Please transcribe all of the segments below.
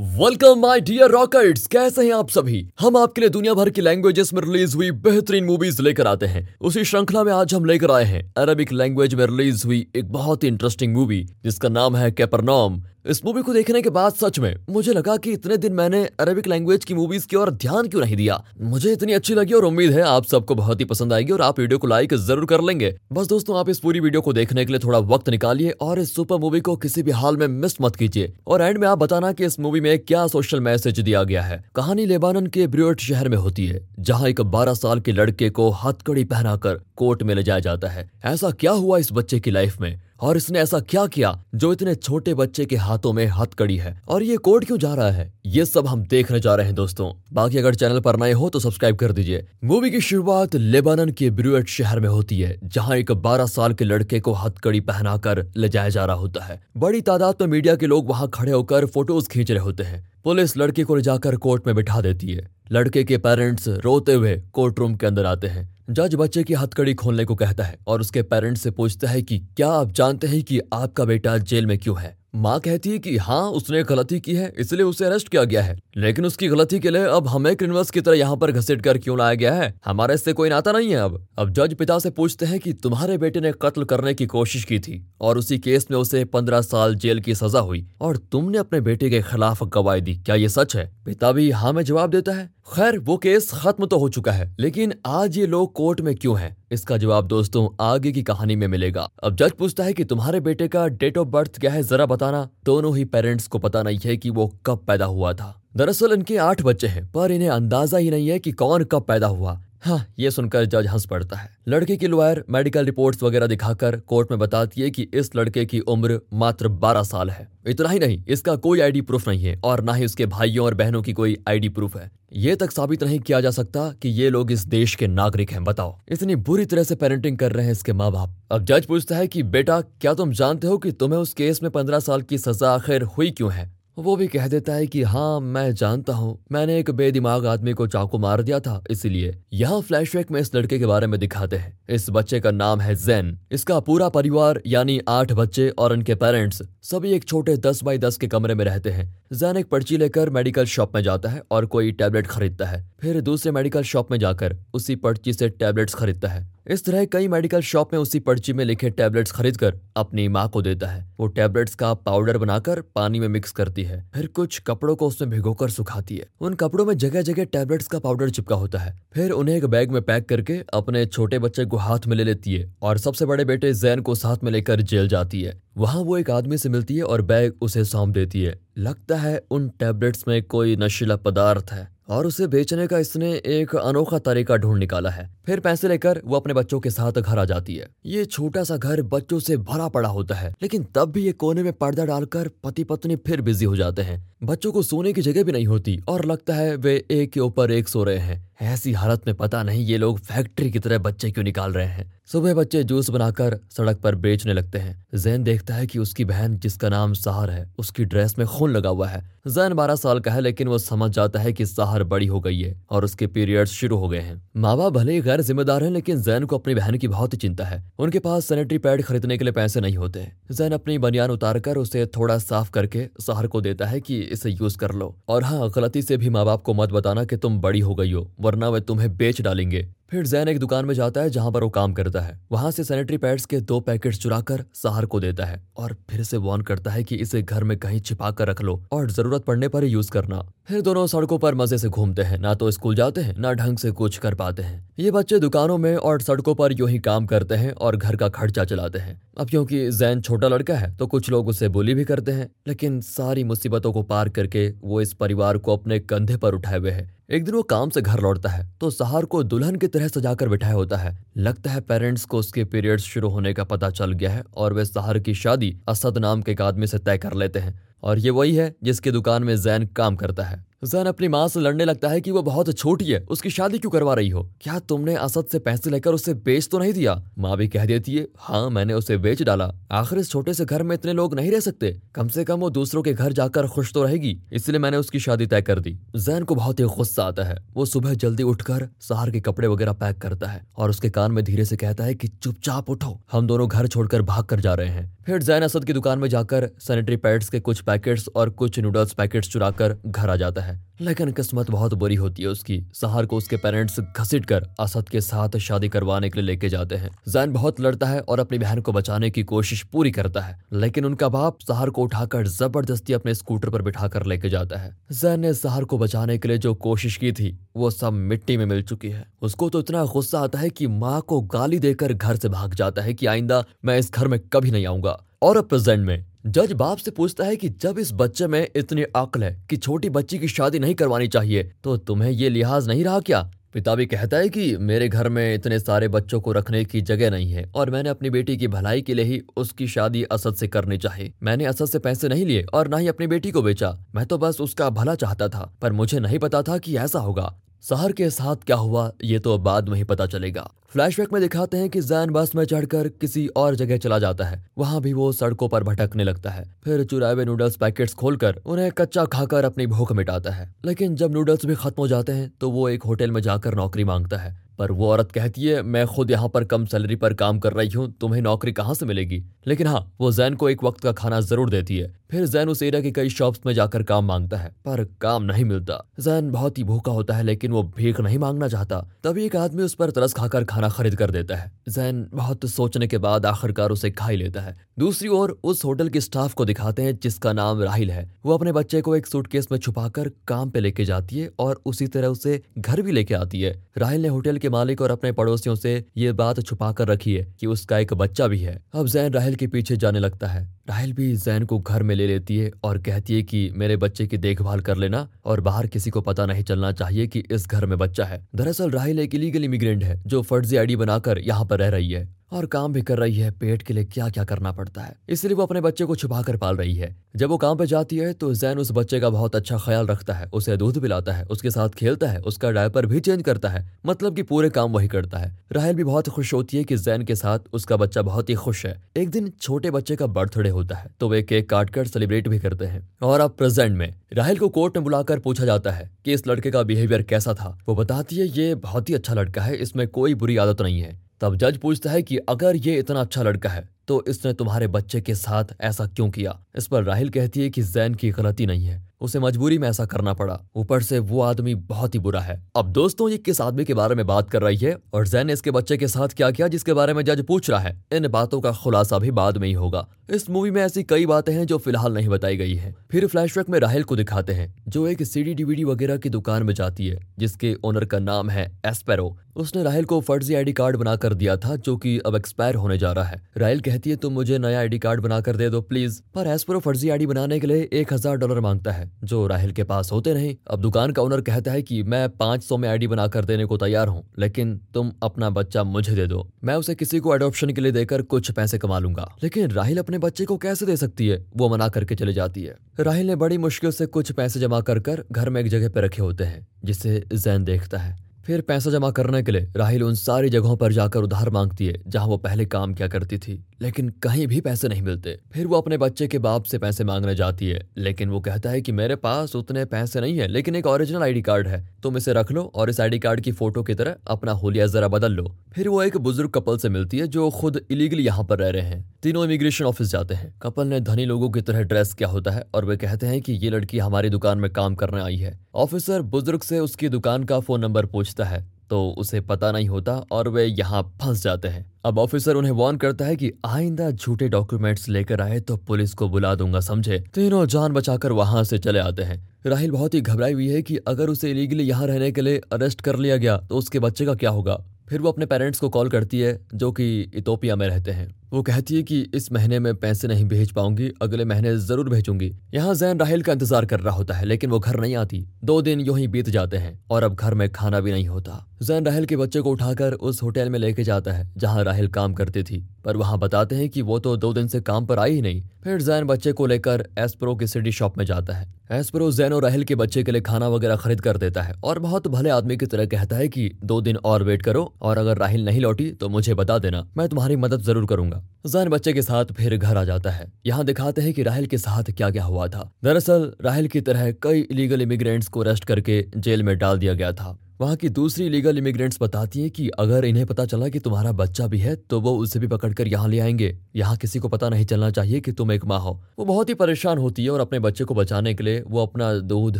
Welcome my dear rockets कैसे हैं आप सभी? हम आपके लिए दुनिया भर की लैंग्वेजेस में रिलीज़ हुई बेहतरीन मूवीज़ लेकर आते हैं। उसी श्रृंखला में आज हम लेकर आए हैं। अरबिक लैंग्वेज में रिलीज़ हुई एक बहुत ही इंटरेस्टिंग मूवी जिसका नाम है कैपरनॉम इस मूवी को देखने के बाद सच में मुझे लगा कि इतने दिन मैंने अरबिक लैंग्वेज की मूवीज़ की ओर ध्यान क्यों नहीं दिया। मुझे इतनी अच्छी लगी और उम्मीद है आप सबको बहुत ही पसंद आएगी और आप वीडियो को लाइक ज़रूर कर लेंगे। बस दोस्तों, आप इस पूरी वीडियो को देखने के लिए थोड़ा वक्त निकालिए और इस सुपर मूवी को किसी भी हाल में मिस मत कीजिए। और एंड में आप बताना की इस मूवी में क्या सोशल मैसेज दिया गया है। कहानी लेबानन के ब्रियोट शहर में होती है, जहाँ एक बारह साल के लड़के को हथकड़ी पहनाकर कोर्ट में ले जाया जाता है। ऐसा क्या हुआ इस बच्चे की लाइफ में? और इसने ऐसा क्या किया जो इतने छोटे बच्चे के हाथों में हथकड़ी है? और ये कोड क्यों जा रहा है? ये सब हम देखने जा रहे हैं दोस्तों। बाकी अगर चैनल पर नए हो तो सब्सक्राइब कर दीजिए। मूवी की शुरुआत लेबानन के ब्रुएट शहर में होती है, जहाँ एक 12 साल के लड़के को हथकड़ी पहनाकर ले जाया जा रहा होता है। बड़ी तादाद में मीडिया के लोग वहाँ खड़े होकर फ़ोटोज़ खींच रहे होते हैं। पुलिस लड़के को ले जाकर कोर्ट में बिठा देती है। लड़के के पेरेंट्स रोते हुए कोर्ट रूम के अंदर आते हैं। जज बच्चे की हथकड़ी खोलने को कहता है और उसके पेरेंट्स से पूछता है कि क्या आप जानते हैं कि आपका बेटा जेल में क्यों है? माँ कहती है कि हाँ उसने गलती की है, इसलिए उसे अरेस्ट किया गया है। लेकिन उसकी गलती के लिए अब हमें क्रिमिनल्स की तरह यहाँ पर घसीट कर क्यों लाया गया है? हमारे इससे कोई नाता नहीं है अब। अब जज पिता से पूछते हैं कि तुम्हारे बेटे ने कत्ल करने की कोशिश की थी और उसी केस में उसे पंद्रह साल जेल की सजा हुई। और तुमने अपने बेटे के खिलाफ गवाही दी। क्या ये सच है? पिता भी हाँ में जवाब देता है। खैर, वो केस खत्म तो हो चुका है, लेकिन आज ये लोग कोर्ट में क्यों हैं? इसका जवाब दोस्तों, आगे की कहानी में मिलेगा। अब जज पूछता है कि तुम्हारे बेटे का डेट ऑफ़ बर्थ क्या है, जरा बताना। दोनों ही पेरेंट्स को पता नहीं है कि वो कब पैदा हुआ था। दरअसल इनके आठ बच्चे हैं, पर इन्हें अंदाज़ा ही नहीं है कि कौन कब पैदा हुआ। हाँ ये सुनकर जज हंस पड़ता है। लड़के की लॉयर मेडिकल रिपोर्ट्स वगैरह दिखाकर कोर्ट में बताती है कि इस लड़के की उम्र मात्र 12 साल है। इतना ही नहीं, इसका कोई आईडी प्रूफ नहीं है और ना ही उसके भाइयों और बहनों की कोई आईडी प्रूफ है। ये तक साबित नहीं किया जा सकता कि ये लोग इस देश के नागरिक हैं, बताओ। इतनी बुरी तरह से पेरेंटिंग कर रहे हैं इसके माँ बाप अब जज पूछता है कि बेटा, क्या तुम जानते हो कि तुम्हें उस केस में पंद्रह साल की सजा आखिर हुई क्यों है? वो भी कह देता है कि हाँ मैं जानता हूँ। मैंने एक बेदिमाग आदमी को चाकू मार दिया था, इसलिए यहाँ फ्लैशबैक में इस लड़के के बारे में दिखाते हैं। इस बच्चे का नाम है जैन इसका पूरा परिवार, यानी आठ बच्चे और उनके पेरेंट्स सभी एक छोटे दस बाई दस के कमरे में रहते हैं। जैन एक पर्ची लेकर मेडिकल शॉप में जाता है और कोई टैबलेट खरीदता है। फिर दूसरे मेडिकल शॉप में जाकर उसी पर्ची से टैबलेट्स खरीदता है। इस तरह कई मेडिकल शॉप में उसी पर्ची में लिखे टैबलेट्स खरीदकर अपनी माँ को देता है। वो टैबलेट्स का पाउडर बनाकर पानी में मिक्स करती है। फिर कुछ कपड़ों को उसमें भिगोकर सुखाती है। उन कपड़ों में जगह जगह टैबलेट्स का पाउडर चिपका होता है। फिर उन्हें एक बैग में पैक करके अपने छोटे बच्चे को हाथ में ले लेती है और सबसे बड़े बेटे जैन को साथ में लेकर जेल जाती है। वहाँ वो एक आदमी से मिलती है और बैग उसे सौंप देती है। लगता है उन टैबलेट्स में कोई नशीला पदार्थ है और उसे बेचने का इसने एक अनोखा तरीका ढूंढ निकाला है। फिर पैसे लेकर वो अपने बच्चों के साथ घर आ जाती है। ये छोटा सा घर बच्चों से भरा पड़ा होता है, लेकिन तब भी ये कोने में पर्दा डालकर पति पत्नी फिर बिज़ी हो जाते हैं। बच्चों को सोने की जगह भी नहीं होती और लगता है वे एक के ऊपर एक सो रहे हैं। ऐसी हालत में पता नहीं ये लोग फैक्ट्री की तरह बच्चे क्यों निकाल रहे हैं। सुबह बच्चे जूस बनाकर सड़क पर बेचने लगते हैं। जैन देखता है कि उसकी बहन, जिसका नाम सहर है, उसकी ड्रेस में खून लगा हुआ है। जैन बारह साल का है, लेकिन वो समझ जाता है कि सहर बड़ी हो गई है और उसके पीरियड्स शुरू हो गए हैं। माँ बाप भले ही गैर जिम्मेदार है, लेकिन जैन को अपनी बहन की बहुत ही चिंता है। उनके पास सैनिटरी पैड खरीदने के लिए पैसे नहीं होते जैन अपनी बनियान उतार कर उसे थोड़ा साफ़ करके सहर को देता है की इसे यूज़ कर लो। और हाँ गलती से भी माँ बाप को मत बताना की तुम बड़ी हो गई हो। वरना वे तुम्हें बेच डालेंगे। फिर जैन एक दुकान में जाता है जहाँ पर वो काम करता है। वहाँ से सैनिटरी पैड्स के दो पैकेट्स चुराकर सहार को देता है और फिर से वॉर्न करता है कि इसे घर में कहीं छिपा कर रख लो और ज़रूरत पड़ने पर यूज़ करना। फिर दोनों सड़कों पर मज़े से घूमते हैं। ना तो स्कूल जाते हैं, ना ढंग से कुछ कर पाते हैं। ये बच्चे दुकानों में और सड़कों पर यूँ ही काम करते हैं और घर का खर्चा चलाते हैं। अब क्योंकि जैन छोटा लड़का है तो कुछ लोग उसे बोली भी करते हैं, लेकिन सारी मुसीबतों को पार करके वो इस परिवार को अपने कंधे पर उठाए हुए है। एक दिन वो काम से घर लौटता है तो सहार को दुल्हन की तरह सजाकर बिठाया होता है। लगता है पेरेंट्स को उसके पीरियड्स शुरू होने का पता चल गया है और वे सहर की शादी असद नाम के एक आदमी से तय कर लेते हैं। और ये वही है जिसकी दुकान में जैन काम करता है। जैन अपनी माँ से लड़ने लगता है कि वो बहुत छोटी है। उसकी शादी क्यों करवा रही हो? क्या तुमने असद से पैसे लेकर उसे बेच तो नहीं दिया? माँ भी कह देती है हाँ मैंने उसे बेच डाला। आखिर इस छोटे से घर में इतने लोग नहीं रह सकते। कम से कम वो दूसरों के घर जाकर खुश तो रहेगी, इसलिए मैंने उसकी शादी तय कर दी। जैन को बहुत ही गुस्सा आता है। वो सुबह जल्दी उठकर सहार के कपड़े वगैरह पैक करता है और उसके कान में धीरे से कहता है की, चुपचाप उठो, हम दोनों घर छोड़कर भाग कर जा रहे हैं। फिर जैन असद की दुकान में जाकर सैनिटरी पैड्स के कुछ पैकेट्स और कुछ नूडल्स पैकेट्स चुराकर घर आ जाता है। है लेकिन किस्मत बहुत बुरी होती है उसकी। सहार को उसके पेरेंट्स घसीट कर असद के साथ शादी करवाने के लिए लेके जाते हैं। जैन बहुत लड़ता है और अपनी बहन को बचाने की कोशिश पूरी करता है। लेकिन उनका बाप सहार को उठाकर ज़बरदस्ती अपने स्कूटर पर बिठाकर लेके जाता है। जैन ने सहार को बचाने के लिए जो कोशिश की थी, वो सब मिट्टी में मिल चुकी है। उसको तो इतना गुस्सा आता है की माँ को गाली देकर घर से भाग जाता है की आइंदा, मैं इस घर में कभी नहीं आऊँगा। और अब प्रेजेंट में, जज बाप से पूछता है कि जब इस बच्चे में इतनी अक्ल है कि छोटी बच्ची की शादी नहीं करवानी चाहिए। तो तुम्हें ये लिहाज नहीं रहा क्या? पिता भी कहता है कि मेरे घर में इतने सारे बच्चों को रखने की जगह नहीं है और मैंने अपनी बेटी की भलाई के लिए ही उसकी शादी असद से करनी चाहिए। मैंने असद से पैसे नहीं लिए और ना ही अपनी बेटी को बेचा। मैं तो बस उसका भला चाहता था, पर मुझे नहीं पता था कि ऐसा होगा। सहर के साथ क्या हुआ, ये तो बाद में ही पता चलेगा। फ्लैशबैक में दिखाते हैं कि जैन बस में चढ़कर किसी और जगह चला जाता है। वहाँ भी वो सड़कों पर भटकने लगता है। फिर चुराए हुए नूडल्स पैकेट्स खोलकर उन्हें कच्चा खाकर अपनी भूख मिटाता है। लेकिन जब नूडल्स भी खत्म हो जाते हैं तो वो एक होटल में जाकर नौकरी माँगता है। पर वो औरत कहती है, मैं खुद यहाँ पर कम सैलरी पर काम कर रही हूँ, तुम्हें नौकरी कहाँ से मिलेगी? लेकिन हाँ वो जैन को एक वक्त का खाना ज़रूर देती है। फिर जैन उस एरिया की कई शॉप्स में जाकर काम माँगता है, पर काम नहीं मिलता। जैन बहुत ही भूखा होता है, लेकिन वो भीख नहीं मांगना चाहता। तभी एक आदमी उस पर तरस खाकर खाना खरीद कर देता है। जैन बहुत सोचने के बाद आखिरकार उसे खा ही लेता है। दूसरी ओर उस होटल के स्टाफ को दिखाते हैं, जिसका नाम राहिल है। वो अपने बच्चे को एक सूटकेस में छुपाकर काम पे लेके जाती है और उसी तरह उसे घर भी लेके आती है। राहिल ने होटल के मालिक और अपने पड़ोसियों से ये बात छुपा कर रखी है कि उसका एक बच्चा भी है। अब जैन राहल के पीछे जाने लगता है। राहल भी जैन को घर में ले लेती है और कहती है कि, मेरे बच्चे की देखभाल कर लेना और बाहर किसी को पता नहीं चलना चाहिए कि इस घर में बच्चा है। दरअसल राहल एक इलीगल इमिग्रेंट है, जो फर्जी आईडी बनाकर यहाँ पर रह रही है। और काम भी कर रही है, पेट के लिए क्या क्या करना पड़ता है। इसलिए वो अपने बच्चे को छुपा कर पाल रही है। जब वो काम पे जाती है तो जैन उस बच्चे का बहुत अच्छा ख्याल रखता है, उसे दूध पिलाता है, उसके साथ खेलता है, उसका डायपर भी चेंज करता है मतलब कि पूरे काम वही करता है। राहल भी बहुत खुश होती है कि जैन के साथ उसका बच्चा बहुत ही खुश है। एक दिन छोटे बच्चे का बर्थडे होता है तो वे केक काट कर सेलिब्रेट भी करते हैं। और अब प्रेजेंट में, राहल को कोर्ट में बुलाकर पूछा जाता है कि इस लड़के का बिहेवियर कैसा था? वो बताती है, ये बहुत ही अच्छा लड़का है, इसमें कोई बुरी आदत नहीं है। तब जज पूछता है कि अगर ये इतना अच्छा लड़का है तो इसने तुम्हारे बच्चे के साथ ऐसा क्यों किया? इस पर राहिल कहती है कि जैन की गलती नहीं है। उसे मजबूरी में ऐसा करना पड़ा। ऊपर से वो आदमी बहुत ही बुरा है। अब दोस्तों, ये किस आदमी के बारे में बात कर रही है? और जैन ने इसके बच्चे के साथ क्या किया जिसके बारे में जज पूछ रहा है? इन बातों का खुलासा भी बाद में ही होगा। इस मूवी में ऐसी कई बातें हैं जो फ़िलहाल नहीं बताई गई है। फिर फ्लैशबैक में राहिल को दिखाते हैं, जो एक सीडी डीवीडी वगैरह की दुकान में जाती है, जिसके ओनर का नाम है एस्पेरो। उसने राहिल को फर्जी आईडी कार्ड बनाकर दिया था, जो कि अब एक्सपायर होने जा रहा है। राहिल कहती है, तुम मुझे नया आईडी कार्ड बनाकर दे दो, प्लीज़। पर एस्पेरो फर्जी आईडी बनाने के लिए एक हज़ार डॉलर माँगता है, जो राहिल के पास होते नहीं। अब दुकान का ओनर कहता है की, मैं पाँच सौ में आईडी बनाकर देने को तैयार हूँ, लेकिन तुम अपना बच्चा मुझे दे दो। मैं उसे किसी को एडोप्शन के लिए देकर कुछ पैसे कमा लूँगा। लेकिन राहिल अपने बच्चे को कैसे दे सकती है? वो मना करके चले जाती है। राहिल ने बड़ी मुश्किल से कुछ पैसे जमा कर कर घर में एक जगह पर रखे होते हैं, जिसे जैन देखता है। फिर पैसा जमा करने के लिए राहिल उन सारी जगहों पर जाकर उधार मांगती है जहाँ वो पहले काम क्या करती थी। लेकिन कहीं भी पैसे नहीं मिलते। फिर वो अपने बच्चे के बाप से पैसे मांगने जाती है, लेकिन वो कहता है कि मेरे पास उतने पैसे नहीं है, लेकिन एक ओरिजिनल आईडी कार्ड है। तुम इसे रख लो और इस आईडी कार्ड की फ़ोटो की तरह अपना होलिया जरा बदल लो। फिर वो एक बुज़ुर्ग कपल से मिलती है जो खुद इलीगली यहाँ पर रह रहे हैं। तीनों इमिग्रेशन ऑफ़िस जाते हैं। कपल ने धनी लोगों की तरह ड्रेस किया होता है और वे कहते हैं कि ये लड़की हमारी दुकान में काम करने आई है। ऑफिसर बुज़ुर्ग से उसकी दुकान का फ़ोन नंबर पूछता है। तो उसे पता नहीं होता और वे यहाँ फंस जाते हैं। अब ऑफिसर उन्हें वार्न करता है कि आइंदा झूठे डॉक्यूमेंट्स लेकर आए तो पुलिस को बुला दूँगा, समझे? तीनों जान बचाकर वहाँ से चले आते हैं। राहिल बहुत ही घबराई हुई है कि अगर उसे इलीगली यहाँ रहने के लिए अरेस्ट कर लिया गया तो उसके बच्चे का क्या होगा? फिर वो अपने पेरेंट्स को कॉल करती है, जो कि इतोपिया में रहते हैं। वो कहती है कि इस महीने में पैसे नहीं भेज पाऊँगी, अगले महीने ज़रूर भेजूँगी। यहाँ जैन राहिल का इंतज़ार कर रहा होता है, लेकिन वो घर नहीं आती। दो दिन यूँ ही बीत जाते हैं, और अब घर में खाना भी नहीं होता। जैन राहिल के बच्चे को उठाकर उस होटल में लेके जाता है, जहाँ राहिल काम करती थी। पर वहाँ बताते हैं कि वो तो दो दिन से काम पर आई ही नहीं। फिर जैन बच्चे को लेकर एस्प्रो की सिटी शॉप में जाता है। एस्प्रो जैन और राहिल के बच्चे के लिए खाना वगैरह खरीद कर देता है, और बहुत भले आदमी की तरह कहता है कि दो दिन और वेट करो, और अगर राहिल नहीं लौटी तो मुझे बता देना, मैं तुम्हारी मदद ज़रूर करूँगा। जैन बच्चे के साथ फिर घर आ जाता है। यहाँ दिखाते हैं कि राहल के साथ क्या क्या हुआ था। दरअसल, राहल की तरह कई इलीगल इमिग्रेंट्स को अरेस्ट करके जेल में डाल दिया गया था। वहाँ की दूसरी लीगल इमिग्रेंट्स बताती हैं कि अगर इन्हें पता चला कि तुम्हारा बच्चा भी है तो वो उसे भी पकड़कर यहाँ ले आएँगे। यहाँ किसी को पता नहीं चलना चाहिए कि तुम एक माँ हो। वो बहुत ही परेशान होती है और अपने बच्चे को बचाने के लिए वो अपना दूध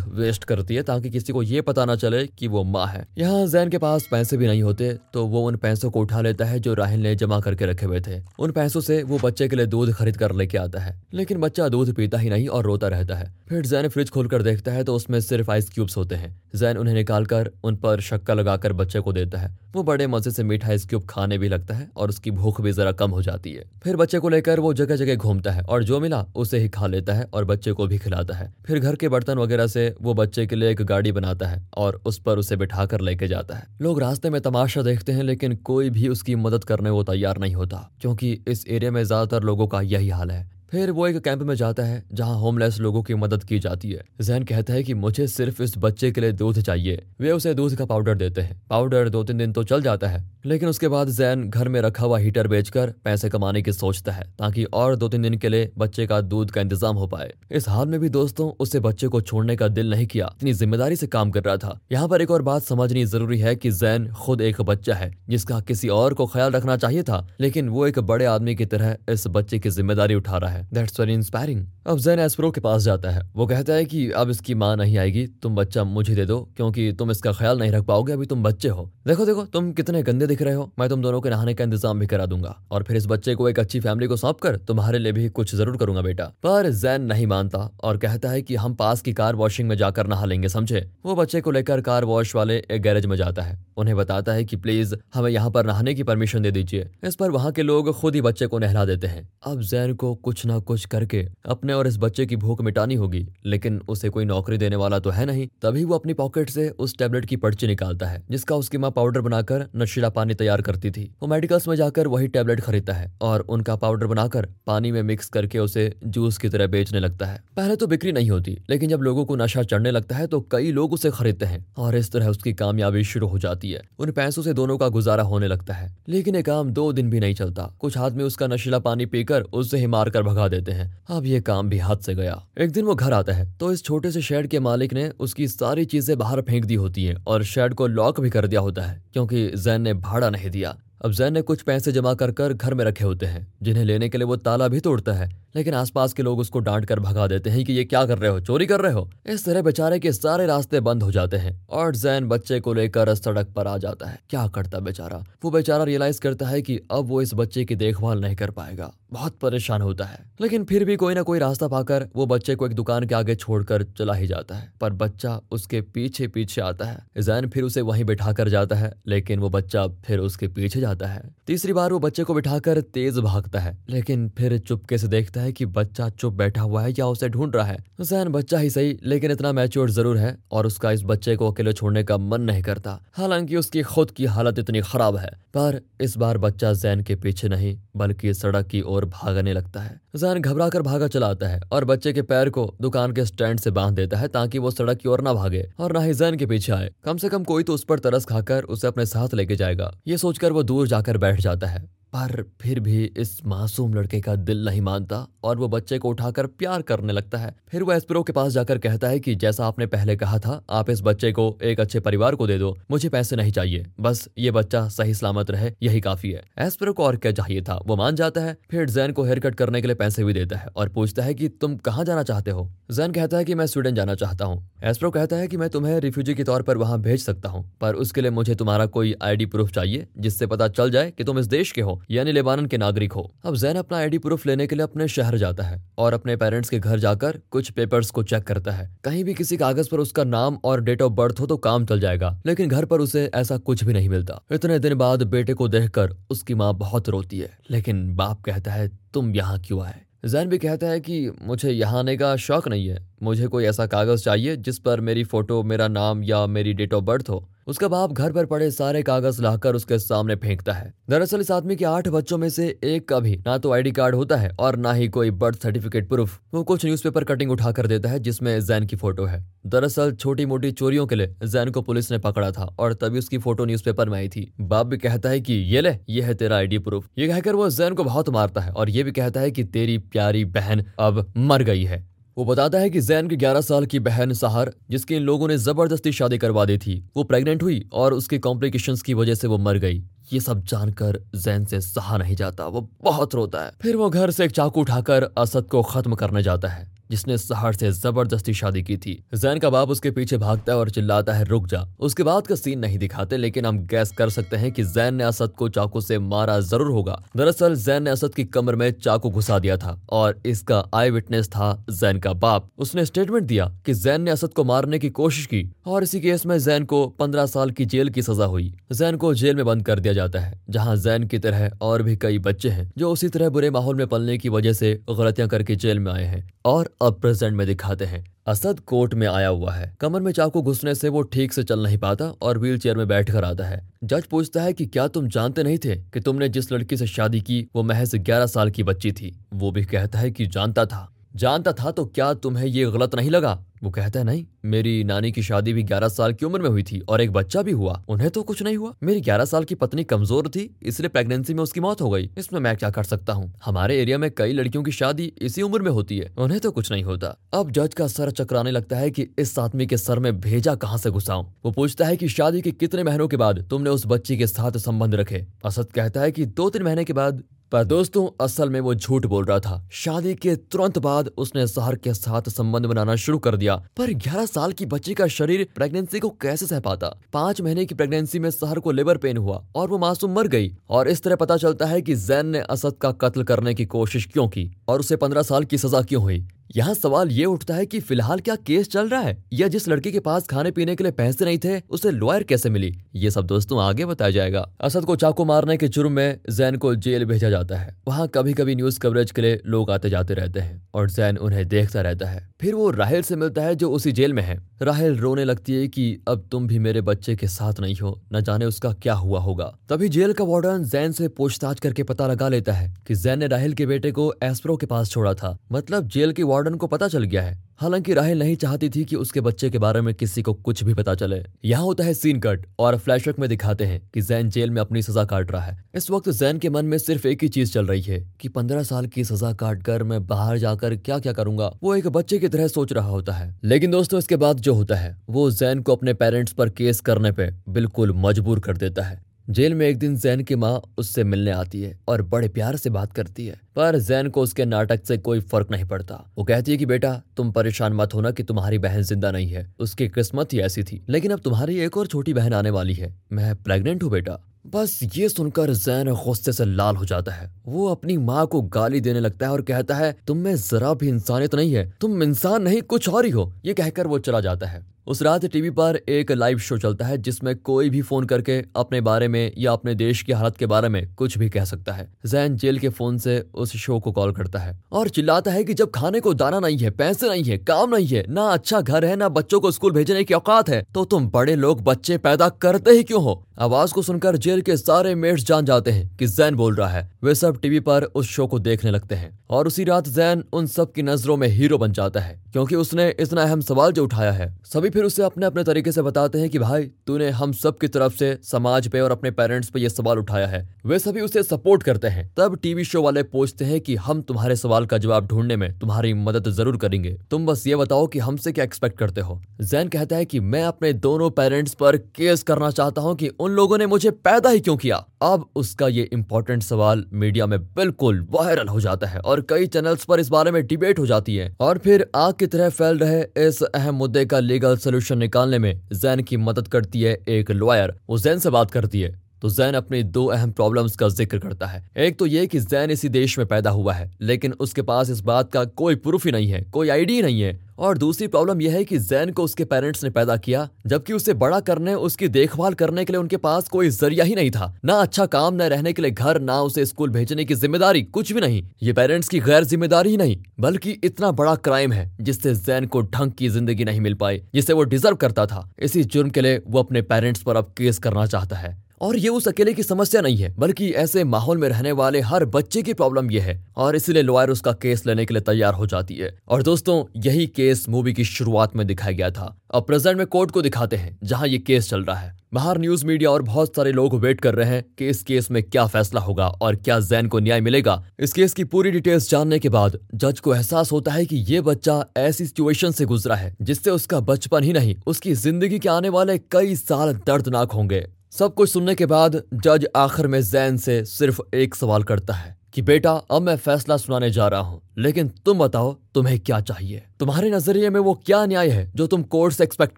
वेस्ट करती है ताकि किसी को ये पता ना चले कि वो माँ है। यहाँ जैन के पास पैसे भी नहीं होते तो वो उन पैसों को उठा लेता है जो राहिल ने जमा करके रखे हुए थे। उन पैसों से वो बच्चे के लिए दूध खरीद कर लेके आता है। लेकिन बच्चा दूध पीता ही नहीं और रोता रहता है। फिर जैन फ्रिज खोलकर देखता है तो उसमें सिर्फ़ आइस क्यूब्स होते हैं। जैन उन्हें निकालकर उन पर शक्का लगाकर बच्चे को देता है। वो बड़े मज़े से मीठा आइस क्यूब खाने भी लगता है और उसकी भूख भी जरा कम हो जाती है। फिर बच्चे को लेकर वो जगह जगह घूमता है और जो मिला उसे ही खा लेता है और बच्चे को भी खिलाता है। फिर घर के बर्तन वगैरह से वो बच्चे के लिए एक गाड़ी बनाता है और उस पर उसे बिठा कर लेके जाता है। लोग रास्ते में तमाशा देखते हैं लेकिन कोई भी उसकी मदद करने को तैयार नहीं होता, क्योंकि इस एरिया में ज़्यादातर लोगों का यही हाल है। फिर वो एक कैंप में जाता है, जहाँ होमलेस लोगों की मदद की जाती है। जैन कहता है कि मुझे सिर्फ़ इस बच्चे के लिए दूध चाहिए। वे उसे दूध का पाउडर देते हैं। पाउडर दो तीन दिन तो चल जाता है, लेकिन उसके बाद जैन घर में रखा हुआ हीटर बेचकर पैसे कमाने की सोचता है, ताकि और दो तीन दिन के लिए बच्चे का दूध का इंतज़ाम हो पाए। इस हाल में भी दोस्तों उसे बच्चे को छोड़ने का दिल नहीं किया इतनी ज़िम्मेदारी से काम कर रहा था। यहाँ पर एक और बात समझनी ज़रूरी है कि जैन खुद एक बच्चा है, जिसका किसी और को ख्याल रखना चाहिए था, लेकिन वो एक बड़े आदमी की तरह इस बच्चे की ज़िम्मेदारी उठा रहा है। दैट्स वेरी इंस्पायरिंग अब जैन एस्प्रो के पास जाता है। वो कहता है कि अब इसकी माँ नहीं आएगी, तुम बच्चा मुझे दे दो, क्योंकि तुम इसका ख्याल नहीं रख पाओगे, अभी तुम बच्चे हो। देखो देखो, तुम कितने गंदे दिख रहे हो। मैं तुम दोनों के नहाने का इंतज़ाम भी करा दूँगा। और फिर इस बच्चे को एक अच्छी फैमिली को सौंप कर तुम्हारे लिए भी कुछ ज़रूर करूँगा बेटा। पर जैन नहीं मानता और कहता है की हम पास की कार वॉशिंग में जाकर नहा लेंगे, समझे? वो बच्चे को लेकर कार वॉश वाले एक गैरेज में जाता है। उन्हें बताता है की प्लीज़ हमें यहाँ पर नहाने की परमिशन दे दीजिए। इस पर वहाँ के लोग खुद ही बच्चे को नहला देते हैं। अब जैन को कुछ ना कुछ करके अपने और इस बच्चे की भूख मिटानी होगी, लेकिन उसे कोई नौकरी देने वाला तो है नहीं। तभी वो अपनी पॉकेट से उस टेबलेट की पर्ची निकालता है, जिसका उसकी माँ पाउडर बनाकर नशीला पानी तैयार करती थी। वो मेडिकल्स में जाकर वही टेबलेट खरीदता है और उनका पाउडर बनाकर पानी में मिक्स करके उसे जूस की तरह बेचने लगता है। पहले तो बिक्री नहीं होती, लेकिन जब लोगों को नशा चढ़ने लगता है तो कई लोग उसे खरीदते हैं और इस तरह उसकी कामयाबी शुरू हो जाती है। उन पैसों से दोनों का गुजारा होने लगता है, लेकिन ये काम दो दिन भी नहीं चलता। कुछ आदमी उसका नशीला पानी पीकर उससे ही मार कर भगा देते हैं। अब ये काम भी हाथ से गया। एक दिन वो घर आता है तो इस छोटे से शेड के मालिक ने उसकी सारी चीज़ें बाहर फेंक दी होती है और शेड को लॉक भी कर दिया होता है, क्योंकि जैन ने भाड़ा नहीं दिया। अब जैन ने कुछ पैसे जमा कर कर घर में रखे होते हैं, जिन्हें लेने के लिए वो ताला भी तोड़ता है। लेकिन आसपास के लोग उसको डांट कर भगा देते हैं कि ये क्या कर रहे हो, चोरी कर रहे हो। इस तरह बेचारे के सारे रास्ते बंद हो जाते हैं और जैन बच्चे को लेकर सड़क पर आ जाता है। क्या करता बेचारा? वो बेचारा रियलाइज़ करता है कि अब वो इस बच्चे की देखभाल नहीं कर पाएगा। बहुत परेशान होता है। लेकिन फिर भी कोई ना कोई रास्ता पाकर वो बच्चे को एक दुकान के आगे छोड़कर चला ही जाता है। पर बच्चा उसके पीछे पीछे आता है। जैन फिर उसे वहीं बैठा कर जाता है, लेकिन वो बच्चा फिर उसके पीछे जाता है। तीसरी बार वो बच्चे को बिठाकर तेज भागता है, लेकिन फिर चुपके से देखता है कि बच्चा चुप बैठा हुआ है या उसे ढूंढ रहा है। जैन बच्चा ही सही, लेकिन इतना मैच्योर ज़रूर है और उसका इस बच्चे को अकेले छोड़ने का मन नहीं करता। हालाँकि उसकी खुद की हालत इतनी खराब है, पर इस बार बच्चा जैन के पीछे नहीं, बल्कि सड़क की ओर भागने लगता है। जैन घबरा कर भागा चला आता है और बच्चे के पैर को दुकान के स्टैंड से बाँध देता है ताकि वो सड़क की ओर ना भागे और ना ही जैन के पीछे आए। कम से कम कोई तो उस पर तरस खाकर उसे अपने साथ लेके जाएगा। ये सोचकर वो दूर जाकर बैठ जाता है। पर फिर भी इस मासूम लड़के का दिल नहीं मानता और वो बच्चे को उठाकर प्यार करने लगता है। फिर वो एस्प्रो के पास जाकर कहता है कि, जैसा आपने पहले कहा था, आप इस बच्चे को एक अच्छे परिवार को दे दो। मुझे पैसे नहीं चाहिए। बस ये बच्चा सही सलामत रहे, यही काफ़ी है। एस्प्रो को और क्या चाहिए था? वो मान जाता है, फिर जैन को हेयर कट करने के लिए पैसे भी देता है और पूछता है की, तुम कहाँ जाना चाहते हो? जैन कहता है की, मैं स्वीडन जाना चाहता हूँ। एस्प्रो कहता है की, मैं तुम्हें रिफ्यूजी के तौर पर वहाँ भेज सकता हूँ, पर उसके लिए मुझे तुम्हारा कोई आईडी प्रूफ चाहिए, जिससे पता चल जाए की तुम इस देश के हो। यानी लेबानन के नागरिक हो। अब जैन अपना आईडी प्रूफ लेने के लिए अपने शहर जाता है और अपने पेरेंट्स के घर जाकर कुछ पेपर्स को चेक करता है। कहीं भी किसी कागज़ पर उसका नाम और डेट ऑफ़ बर्थ हो तो काम चल जाएगा, लेकिन घर पर उसे ऐसा कुछ भी नहीं मिलता। इतने दिन बाद बेटे को देखकर उसकी माँ बहुत रोती है। लेकिन बाप कहता है, तुम यहाँ क्यों आए? जैन भी कहता है कि, मुझे यहाँ आने का शौक नहीं है। मुझे कोई ऐसा कागज़ चाहिए जिस पर मेरी फ़ोटो मेरा नाम या मेरी डेट ऑफ़ बर्थ हो। उसका बाप घर पर पड़े सारे कागज़ लाकर उसके सामने फेंकता है। दरअसल इस आदमी के आठ बच्चों में से एक का भी ना तो आईडी कार्ड होता है और ना ही कोई बर्थ सर्टिफिकेट प्रूफ। वो कुछ न्यूज़पेपर कटिंग उठा कर देता है, जिसमें जैन की फ़ोटो है। दरअसल छोटी मोटी चोरियों के लिए जैन को पुलिस ने पकड़ा था और तभी उसकी फ़ोटो न्यूज़पेपर में आई थी। बाप भी कहता है कि, ये ले, ये है तेरा आईडी प्रूफ। ये कहकर वो जैन को बहुत मारता है और ये भी कहता है कि, तेरी प्यारी बहन अब मर गई है। वो बताता है कि जैन की 11 साल की बहन सहार, जिसकी इन लोगों ने ज़बरदस्ती शादी करवा दी थी, वो प्रेग्नेंट हुई और उसके कॉम्प्लिकेशन की वजह से वो मर गई। ये सब जानकर जैन से सहा नहीं जाता, वो बहुत रोता है। फिर वो घर से एक चाकू उठाकर असद को खत्म करने जाता है। जिसने सहर से ज़बरदस्ती शादी की थी। जैन का बाप उसके पीछे भागता है और चिल्लाता है, रुक जा। उसके बाद का सीन नहीं दिखाते, लेकिन हम गैस कर सकते हैं कि जैन ने असद को चाकू से मारा ज़रूर होगा। दरअसल, जैन ने असद की कमर में चाकू घुसा दिया था और इसका आई विटनेस था जैन का बाप। उसने स्टेटमेंट दिया कि जैन ने असद को मारने की कोशिश की और इसी केस में जैन को पंद्रह साल की जेल की सजा हुई। जैन को जेल में बंद कर दिया जाता है, जहाँ जैन की तरह और भी कई बच्चे हैं, जो उसी तरह बुरे माहौल में पलने की वजह से गलतियाँ करके जेल में आए हैं और अब प्रेजेंट में दिखाते हैं। असद कोर्ट में आया हुआ है। कमर में चाकू घुसने से वो ठीक से चल नहीं पाता और व्हील चेयर में बैठ कर आता है। जज पूछता है कि क्या तुम जानते नहीं थे कि तुमने जिस लड़की से शादी की, वो महज ग्यारह साल की बच्ची थी। वो भी कहता है कि जानता था। जानता था तो क्या तुम्हें ये गलत नहीं लगा? वो कहता है, नहीं, मेरी नानी की शादी भी ग्यारह साल की उम्र में हुई थी और एक बच्चा भी हुआ। उन्हें तो कुछ नहीं हुआ। मेरी ग्यारह साल की पत्नी कमज़ोर थी, इसलिए प्रेगनेंसी में उसकी मौत हो गई। इसमें मैं क्या कर सकता हूँ? हमारे एरिया में कई लड़कियों की शादी इसी उम्र में होती है। उन्हें तो कुछ नहीं होता। अब जज का सर चकराने लगता है की इस आदमी के सर में भेजा कहाँ से घुसाऊं वो पूछता है की शादी के कितने महीनों के बाद तुमने उस बच्ची के साथ संबंध रखे? असद कहता है की दो तीन महीने के बाद पर दोस्तों, असल में वो झूठ बोल रहा था। शादी के तुरंत बाद उसने सहर के साथ संबंध बनाना शुरू कर दिया। पर 11 साल की बच्ची का शरीर प्रेगनेंसी को कैसे सह पाता? पाँच महीने की प्रेगनेंसी में सहर को लेबर पेन हुआ और वो मासूम मर गई। और इस तरह पता चलता है कि जैन ने असद का कत्ल करने की कोशिश क्यों की और उसे पंद्रह साल की सजा क्यों हुई। यहाँ सवाल ये उठता है कि फ़िलहाल क्या केस चल रहा है? या जिस लड़के के पास खाने पीने के लिए पैसे नहीं थे, उसे लॉयर कैसे मिली? ये सब दोस्तों आगे बताया जाएगा। असद को चाकू मारने के जुर्म में जैन को जेल भेजा जाता है। वहाँ कभी कभी न्यूज़ कवरेज के लिए लोग आते जाते रहते हैं और जैन उन्हें देखता रहता है। फिर वो राहिल से मिलता है जो उसी जेल में है। राहल रोने लगती है कि अब तुम भी मेरे बच्चे के साथ नहीं हो, न जाने उसका क्या हुआ होगा। तभी जेल का वार्डन जैन से पूछताछ करके पता लगा लेता है कि जैन ने राहल के बेटे को एस्प्रो के पास छोड़ा था। मतलब जेल के वार्डन को पता चल गया है। हालाँकि राहिल नहीं चाहती थी कि उसके बच्चे के बारे में किसी को कुछ भी पता चले। यहाँ होता है सीन कट और फ्लैशबैक में दिखाते हैं कि जैन जेल में अपनी सजा काट रहा है। इस वक्त जैन के मन में सिर्फ़ एक ही चीज़ चल रही है कि पंद्रह साल की सजा काट कर मैं बाहर जाकर क्या क्या करूँगा। वो एक बच्चे की तरह सोच रहा होता है। लेकिन दोस्तों, इसके बाद जो होता है, वो जैन को अपने पेरेंट्स पर केस करने पे बिल्कुल मजबूर कर देता है। जेल में एक दिन जैन की माँ उससे मिलने आती है और बड़े प्यार से बात करती है। पर जैन को उसके नाटक से कोई फ़र्क नहीं पड़ता। वो कहती है कि, बेटा, तुम परेशान मत होना कि तुम्हारी बहन ज़िंदा नहीं है। उसकी किस्मत ही ऐसी थी। लेकिन अब तुम्हारी एक और छोटी बहन आने वाली है। मैं प्रेग्नेंट हूँ, बेटा। बस ये सुनकर जैन गुस्से से लाल हो जाता है। वो अपनी माँ को गाली देने लगता है और कहता है, तुम में जरा भी इंसानियत नहीं है। तुम इंसान नहीं, कुछ और ही हो। ये कहकर वो चला जाता है। उस रात टीवी पर एक लाइव शो चलता है, जिसमें कोई भी फ़ोन करके अपने बारे में या अपने देश की हालत के बारे में कुछ भी कह सकता है। जैन जेल के फ़ोन से उस शो को कॉल करता है और चिल्लाता है कि जब खाने को दाना नहीं है, पैसे नहीं है, काम नहीं है, ना अच्छा घर है, ना बच्चों को स्कूल भेजने की औकात है तो तुम बड़े लोग बच्चे पैदा करते ही क्यों हो? आवाज़ को सुनकर जेल के सारे मेट्स जान जाते हैं कि जैन बोल रहा है। वे सब टीवी पर उस शो को देखने लगते हैं और उसी रात जैन उन सब की नज़रों में हीरो बन जाता है, क्योंकि उसने इतना अहम सवाल जो उठाया है। सभी फिर उसे अपने अपने तरीके से बताते हैं कि, भाई, तूने हम सब की तरफ़ से समाज पे और अपने पेरेंट्स पे ये सवाल उठाया है। वे सभी उसे सपोर्ट करते हैं। तब टीवी शो वाले पूछते हैं कि, हम तुम्हारे सवाल का जवाब ढूँढने में तुम्हारी मदद ज़रूर करेंगे। तुम बस ये बताओ कि हमसे क्या एक्सपेक्ट करते हो? जैन कहता है कि, मैं अपने दोनों पेरेंट्स पर केस करना चाहता हूँ कि उन लोगों ने मुझे पैदा ही क्यों किया? अब उसका ये इम्पोर्टेंट सवाल मीडिया में बिल्कुल वायरल हो जाता है और कई चैनल्स पर इस बारे में डिबेट हो जाती है। और फिर आग की तरह फैल रहे इस अहम मुद्दे का लीगल सोल्यूशन निकालने में जैन की मदद करती है एक लॉयर वो जैन से बात करती है। तो जैन अपनी दो अहम प्रॉब्लम्स का ज़िक्र करता है। एक तो ये कि जैन इसी देश में पैदा हुआ है, लेकिन उसके पास इस बात का कोई प्रूफ ही नहीं है, कोई आईडी नहीं है। और दूसरी प्रॉब्लम यह है कि जैन को उसके पेरेंट्स ने पैदा किया, जबकि उसे बड़ा करने, उसकी देखभाल करने के लिए उनके पास कोई ज़रिया ही नहीं था। ना अच्छा काम, न रहने के लिए घर, ना उसे स्कूल भेजने की ज़िम्मेदारी, कुछ भी नहीं। ये पेरेंट्स की गैर ज़िम्मेदारी ही नहीं, बल्कि इतना बड़ा क्राइम है, जिससे जैन को ढंग की ज़िंदगी नहीं मिल पाई, जिसे वो डिजर्व करता था। इसी जुर्म के लिए वो अपने पेरेंट्स पर अब केस करना चाहता है। और ये उस अकेले की समस्या नहीं है, बल्कि ऐसे माहौल में रहने वाले हर बच्चे की प्रॉब्लम ये है, और इसीलिए लॉयर उसका केस लेने के लिए तैयार हो जाती है। और दोस्तों, यही केस मूवी की शुरुआत में दिखाया गया था। अब प्रेजेंट में कोर्ट को दिखाते हैं, जहाँ ये केस चल रहा है। बाहर न्यूज़ मीडिया और बहुत सारे लोग वेट कर रहे हैं कि इस केस में क्या फैसला होगा और क्या जैन को न्याय मिलेगा। इस केस की पूरी डिटेल्स जानने के बाद जज को एहसास होता है कि ये बच्चा ऐसी सिचुएशन से गुजरा है, जिससे उसका बचपन ही नहीं, उसकी ज़िंदगी के आने वाले कई साल दर्दनाक होंगे। सब कुछ सुनने के बाद जज आखिर में जैन से सिर्फ़ एक सवाल करता है कि बेटा, अब मैं फैसला सुनाने जा रहा हूँ, लेकिन तुम बताओ, तुम्हें क्या चाहिए? तुम्हारे नज़रिए में वो क्या न्याय है जो तुम कोर्ट से एक्सपेक्ट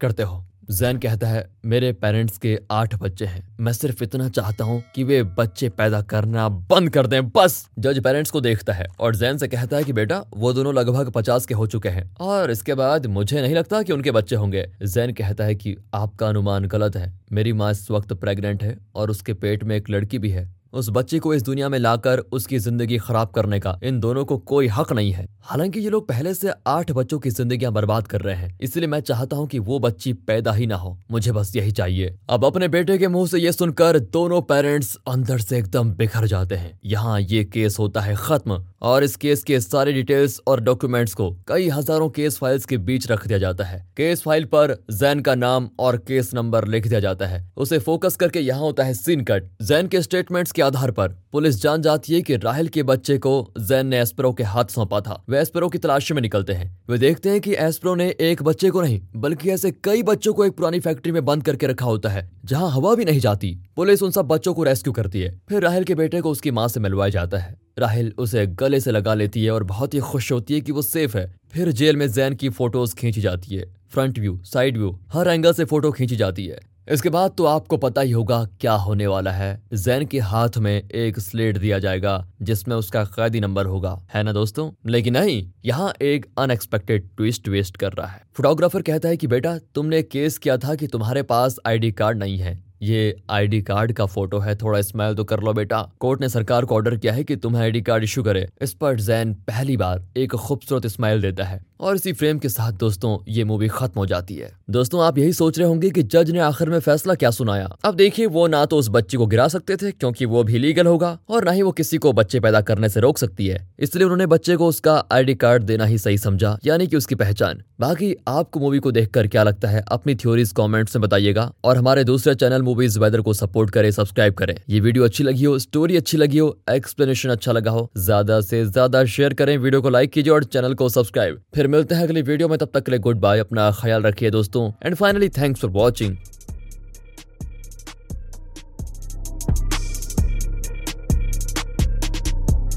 करते हो? जैन कहता है, मेरे पेरेंट्स के आठ बच्चे हैं। मैं सिर्फ़ इतना चाहता हूँ कि वे बच्चे पैदा करना बंद कर दें। बस! जज पेरेंट्स को देखता है और जैन से कहता है कि, बेटा, वो दोनों लगभग पचास के हो चुके हैं और इसके बाद मुझे नहीं लगता कि उनके बच्चे होंगे। जैन कहता है कि, आपका अनुमान गलत है। मेरी माँ इस वक्त प्रेग्नेंट है और उसके पेट में एक लड़की भी है। उस बच्चे को इस दुनिया में लाकर उसकी ज़िंदगी खराब करने का। इन दोनों को कोई हक नहीं है। हालाँकि ये लोग पहले से आठ बच्चों की जिंदगियाँ बर्बाद कर रहे हैं, इसलिए मैं चाहता हूँ कि वो बच्ची पैदा ही ना हो। मुझे बस यही चाहिए। अब अपने बेटे के मुँह से ये सुनकर दोनों पेरेंट्स अंदर से एकदम बिखर जाते हैं। यहाँ ये केस होता है खत्म, और इस केस के सारे डिटेल्स और डॉक्यूमेंट्स को कई हज़ारों केस फाइल्स के बीच रख दिया जाता है। केस फ़ाइल पर जैन का नाम और केस नंबर लिख दिया जाता है। उसे फोकस करके यहाँ होता है सीन कट। जैन के स्टेटमेंट्स के आधार पर पुलिस जान जाती है कि राहिल के बच्चे को जैन ने एस्प्रो के हाथ सौंपा था। वे एस्प्रो की तलाशी में निकलते हैं। वे देखते हैं कि एस्प्रो ने एक बच्चे को नहीं, बल्कि ऐसे कई बच्चों को एक पुरानी फैक्ट्री में बंद करके रखा होता है, जहाँ हवा भी नहीं जाती। पुलिस उन सब बच्चों को रेस्क्यू करती है। फिर राहल के बेटे को उसकी माँ से मिलवाया जाता है। राहिल उसे गले से लगा लेती है और बहुत ही खुश होती है कि वो सेफ़ है। फिर जेल में जैन की फ़ोटोज़ खींची जाती है। फ्रंट व्यू, साइड व्यू, हर एंगल से फ़ोटो खींची जाती है। इसके बाद तो आपको पता ही होगा क्या होने वाला है। जैन के हाथ में एक स्लेट दिया जाएगा, जिसमें उसका कैदी नंबर होगा। है ना दोस्तों? लेकिन नहीं, यहाँ एक अनएक्सपेक्टेड ट्विस्ट वेस्ट कर रहा है। फोटोग्राफर कहता है कि बेटा, तुमने केस किया था कि तुम्हारे पास आईडी कार्ड नहीं है। ये आईडी कार्ड का फ़ोटो है, थोड़ा स्माइल तो कर लो बेटा। कोर्ट ने सरकार को ऑर्डर किया है कि तुम्हें आईडी कार्ड इशू करे। इस पर जैन पहली बार एक खूबसूरत स्माइल देता है। और इसी फ्रेम के साथ दोस्तों, ये मूवी खत्म हो जाती है। दोस्तों, आप यही सोच रहे होंगे कि जज ने आखिर में फैसला क्या सुनाया। अब देखिए, वो ना तो उस बच्ची को गिरा सकते थे, क्योंकि वो भी लीगल होगा, और ना ही वो किसी को बच्चे पैदा करने से रोक सकती है। इसलिए उन्होंने बच्चे को उसका आईडी कार्ड देना ही सही समझा, यानी कि उसकी पहचान। बाकी, आपको मूवी को देखकर क्या लगता है, अपनी थ्योरीज कमेंट्स में बताइएगा, और हमारे दूसरे चैनल मूवीज़ वेदर को सपोर्ट करें सब्सक्राइब करें। ये वीडियो अच्छी लगी हो स्टोरी अच्छी लगी हो एक्सप्लेनेशन अच्छा लगा हो, ज़्यादा से ज़्यादा शेयर करें वीडियो को लाइक कीजिए और चैनल को सब्सक्राइब फिर मिलते हैं अगली वीडियो में, तब तक के लिए गुड बाय अपना ख्याल रखिए दोस्तों। And finally thanks for watching